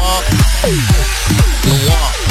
walk, the walk.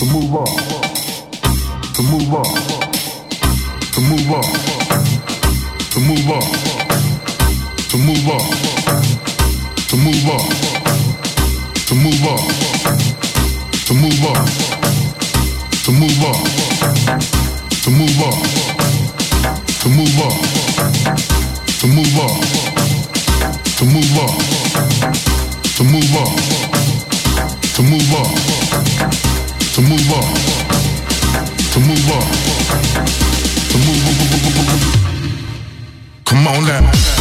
to move on, to move on, to move on, to move on, to move on, to move on, to move on, to move on, to move on, to move on, to move on, to move on, to move on, to move on, to move on to move on, to move on, to move on. Come on now.